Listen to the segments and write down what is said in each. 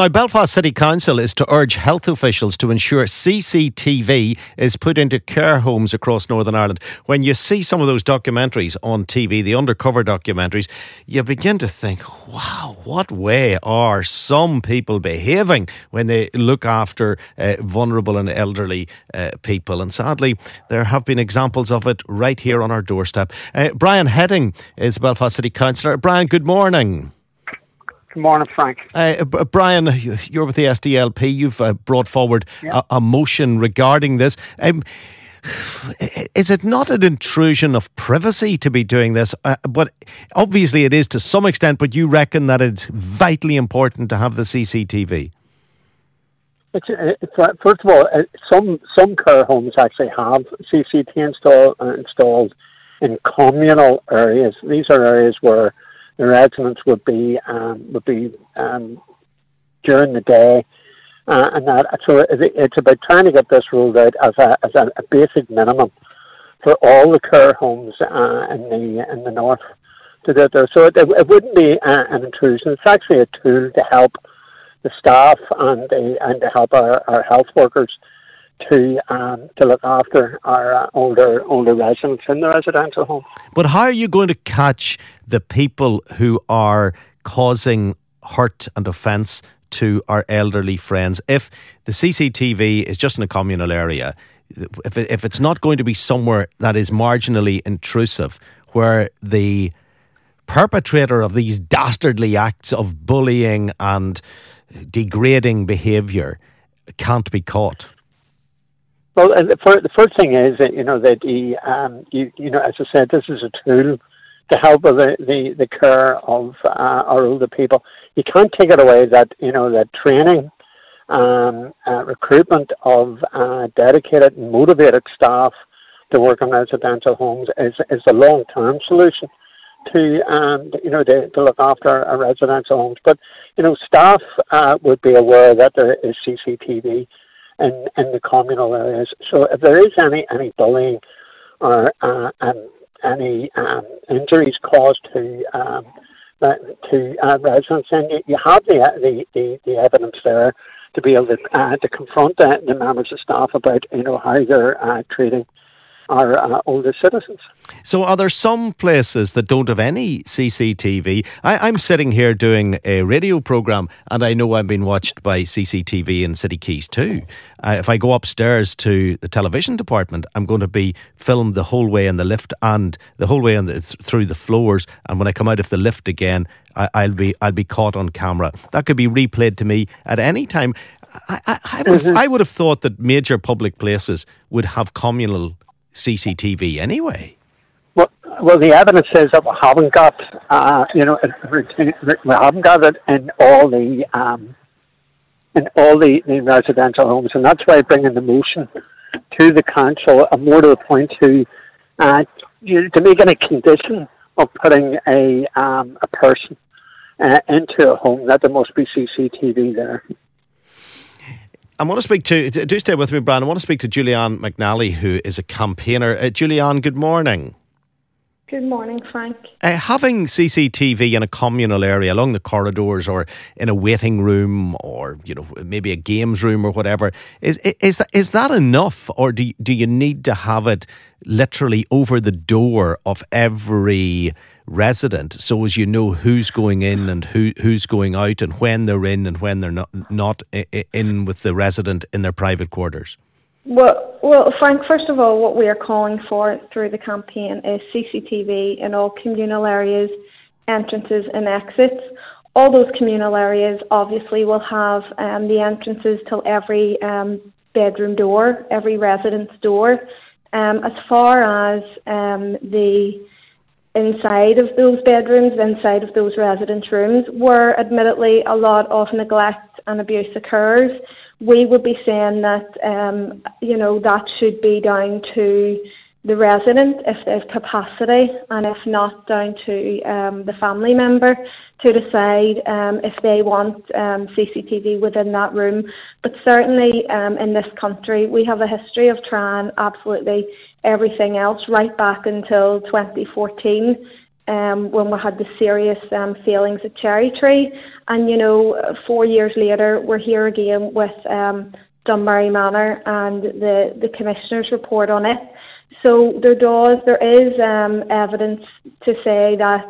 Now, Belfast City Council is to urge health officials to ensure CCTV is put into care homes across Northern Ireland. When you see some of those documentaries on TV, the undercover documentaries, you begin to think, wow, what way are some people behaving when they look after uh, vulnerable and elderly uh, people? And sadly, there have been examples of it right here on our doorstep. Uh, Brian Heading is Belfast City Councillor. Brian, good morning. Good morning, Frank. Uh, Brian, you're with the SDLP. You've uh, brought forward yeah. a, a, motion regarding this. Um, is it not an intrusion of privacy to be doing this? Uh, but obviously, it is to some extent. But you reckon that it's vitally important to have the CCTV. It's, it's, uh, first of all, uh, some some care homes actually have CCTV install, uh, installed in communal areas. These are areas where the residents would be um, would be um, during the day, uh, and that so it's about trying to get this ruled out as a as a, basic minimum for all the care homes uh, in the in the north to do there. So it, it wouldn't be uh, an intrusion. It's actually a tool to help the staff and the, and to help our, our health workers to um, to look after our uh, older older residents in the residential home. But how are you going to catch the people who are causing hurt and offence to our elderly friends if the CCTV is just in a communal area? If if it's not going to be somewhere that is marginally intrusive, where the perpetrator of these dastardly acts of bullying and degrading behaviour can't be caught. Well, for, the first thing is that you know that the um, you you know as I said, this is a tool to help with the the, the care of uh, our older people. You can't take it away that you know that training, um, uh, recruitment of uh, dedicated motivated staff to work in residential homes is is a long term solution to um, you know to, to look after our residential homes. But you know staff uh, would be aware that there is CCTV in, in the communal areas. So if there is any, any bullying or uh, um, any um, injuries caused to um, to uh, residents, then you, you have the, the, the, the, evidence there to be able to, uh, to confront the, the members of staff about you know how they're uh, treating our uh, older citizens. So, are there some places that don't have any CCTV? I, am sitting here doing a radio program, and I know I'm being watched by CCTV in City Quays too. Uh, if I go upstairs to the television department, I'm going to be filmed the whole way in the lift and the whole way the, through the floors. And when I come out of the lift again, I, will be I'll be caught on camera. That could be replayed to me at any time. I, I, I would, mm-hmm. I would have thought that major public places would have communal CCTV anyway. Well, well, the evidence says that we haven't got, uh, you know, we haven't got it in all the um, in all the, the residential homes, and that's why bringing the motion to the council, and more to the point, to uh, to make it a condition of putting a um, a person uh, into a home that there must be CCTV there. I want to speak to, do stay with me, Brian. I want to speak to Julianne McNally, who is a campaigner. Uh, Julianne, good morning. Good morning, Frank. Uh, having CCTV in a communal area along the corridors or in a waiting room or, you know, maybe a games room or whatever, is, is, that, is that enough or do, do you need to have it literally over the door of every resident, so as you know who's going in and who who's going out, and when they're in and when they're not not in with the resident in their private quarters? Well, well, Frank. First of all, what we are calling for through the campaign is CCTV in all communal areas, entrances and exits. All those communal areas obviously will have um, the entrances to every um, bedroom door, every residence door. Um, as far as um, the inside of those bedrooms, inside of those residence rooms, where admittedly a lot of neglect and abuse occurs, we would be saying that um, you know that should be down to the resident if there's capacity, and if not, down to um, the family member to decide um, if they want um, CCTV within that room. But certainly um, in this country, we have a history of trying absolutely everything else right back until 2014. Um, when we had the serious um, failings at Cherry Tree, and you know, four years later, we're here again with Dunmurry Manor and the the commissioner's report on it. So there does there is um, evidence to say that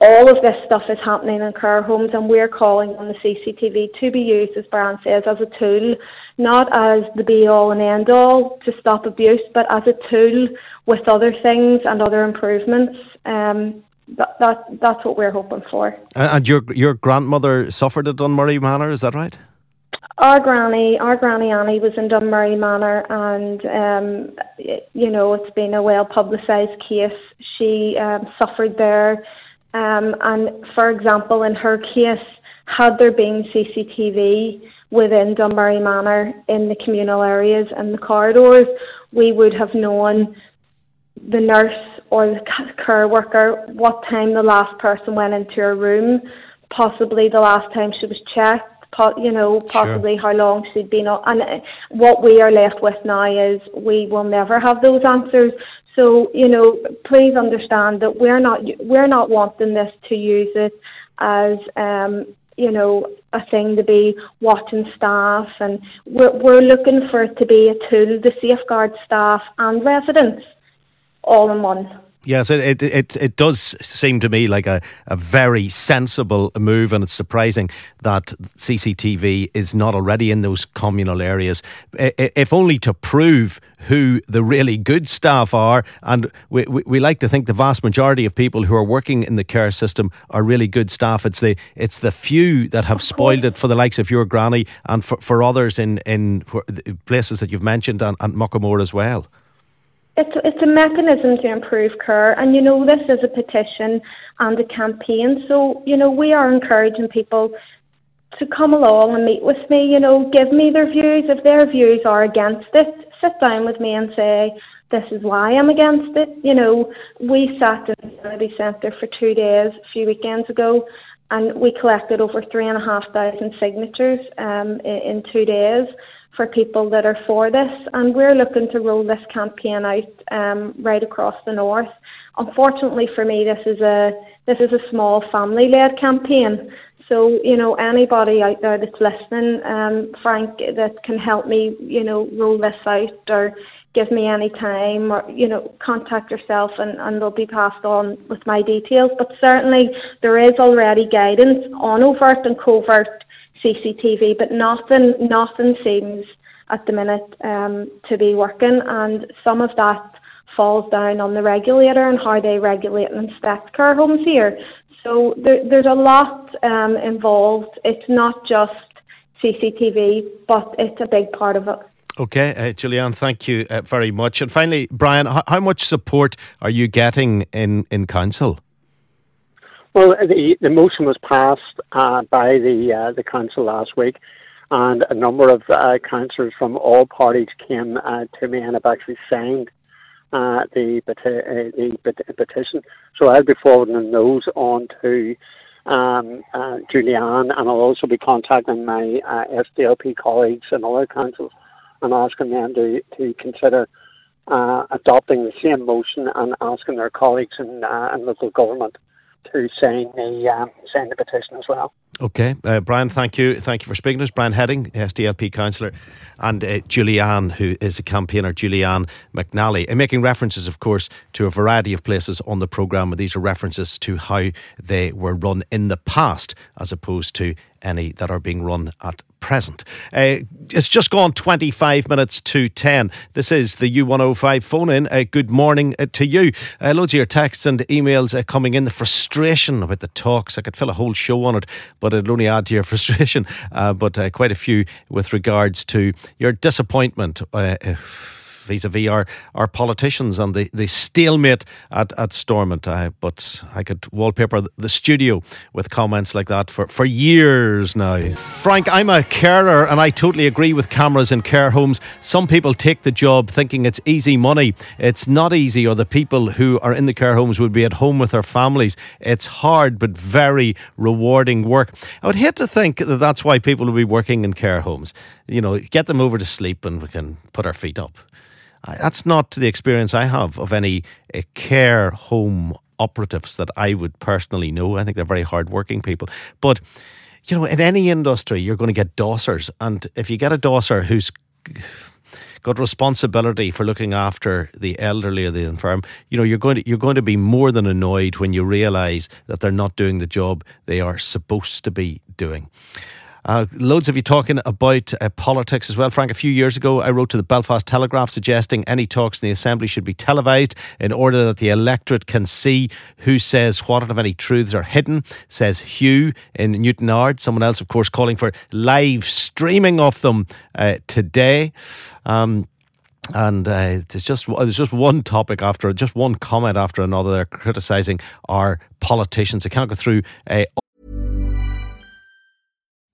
all of this stuff is happening in care homes, and we're calling on the CCTV to be used, as Brian says, as a tool, not as the be all and end all to stop abuse, but as a tool with other things and other improvements. Um, that, that that's what we're hoping for. And your your grandmother suffered at Dunmurry Manor, is that right? Our granny, our granny Annie was in Dunmurry Manor, and um, you know it's been a well publicised case. She um, suffered there um, and for example, in her case, had there been CCTV within Dunmurry Manor in the communal areas and the corridors, we would have known the nurse or the care worker what time the last person went into her room, possibly the last time she was checked, you know, possibly sure. how long she'd been on. And uh, what we are left with now is we will never have those answers. So, you know, please understand that we're not we're not wanting this to use it as um, you know, a thing to be watching staff and we're we're looking for it to be a tool to safeguard staff and residents all in one. Yes, it, it it it does seem to me like a, a very sensible move, and it's surprising that CCTV is not already in those communal areas, if only to prove who the really good staff are. And we, we, we, like to think the vast majority of people who are working in the care system are really good staff. It's the it's the few that have spoiled it for the likes of your granny and for, for others in in places that you've mentioned and, and Muckamore as well. It's, it's a mechanism to improve care, and you know, this is a petition and a campaign. So, you know, we are encouraging people to come along and meet with me, you know, give me their views. If their views are against it, sit down with me and say, this is why I'm against it. You know, we sat in the community centre for two days a few weekends ago and we collected over three and a half thousand signatures um, in, in two days for people that are for this, and we're looking to roll this campaign out um, right across the north. Unfortunately for me, this is a this is a small family-led campaign. So you know anybody out there that's listening, um, Frank, that can help me, you know, roll this out or give me any time or you know contact yourself and, and they'll be passed on with my details but certainly there is already guidance on overt and covert CCTV, but nothing nothing seems at the minute um, to be working, and some of that falls down on the regulator and how they regulate and inspect care homes here. So there, there's a lot um, involved. It's not just CCTV, but it's a big part of it. Okay, uh, Julianne, thank you uh, very much. And finally, Brian, how, how much support are you getting in, in council? Well, the, the motion was passed uh, by the uh, the council last week, and a number of uh, councillors from all parties came uh, to me and have actually signed uh, the, uh, the petition. So I'll be forwarding those on to um, Julianne, and I'll also be contacting my SDLP colleagues and other councils and asking them to to consider. adopting the same motion and asking their colleagues in, in local government to sign the um, the petition as well. Okay, uh, Brian, thank you. Thank you for speaking to us. Brian Heading, SDLP councillor, and uh, Julianne, who is a campaigner, Julianne McNally, and making references, of course, to a variety of places on the programme. These are references to how they were run in the past, as opposed to any that are being run at present. Uh, it's just gone 25 minutes to 10. This is the U105 phone in. Uh, good morning uh, to you. Uh, loads of your texts and emails uh, coming in. The frustration about the talks. I could fill a whole show on it, but it'll only add to your frustration. Uh, but quite a few with regards to your disappointment vis-a-vis our, our politicians and the, the stalemate at, at Stormont. Uh, but I could wallpaper the studio with comments like that for, for years now. Frank, I'm a carer and I totally agree with cameras in care homes. Some people take the job thinking it's easy money. It's not easy, or the people who are in the care homes would be at home with their families. It's hard but very rewarding work. I would hate to think that that's why people will be working in care homes. You know, get them over to sleep and we can put our feet up. That's not the experience I have of any uh, care home operatives that I would personally know. I think they're very hardworking people. But, you know, in any industry, you're going to get dossers. And if you get a dosser who's got responsibility for looking after the elderly or the infirm, you know, you're going to you're going to be more than annoyed when you realise that they're not doing the job they are supposed to be doing. Uh, loads of you talking about uh, politics as well. Frank, a few years ago, I wrote to the Belfast Telegraph suggesting any talks in the Assembly should be televised in order that the electorate can see who says what and if any truths are hidden, says Hugh in Newtownards. Someone else, of course, calling for live streaming of them uh, today. Um, and uh, there's just there's just one topic after just one comment after another. They're criticising our politicians. I can't go through uh,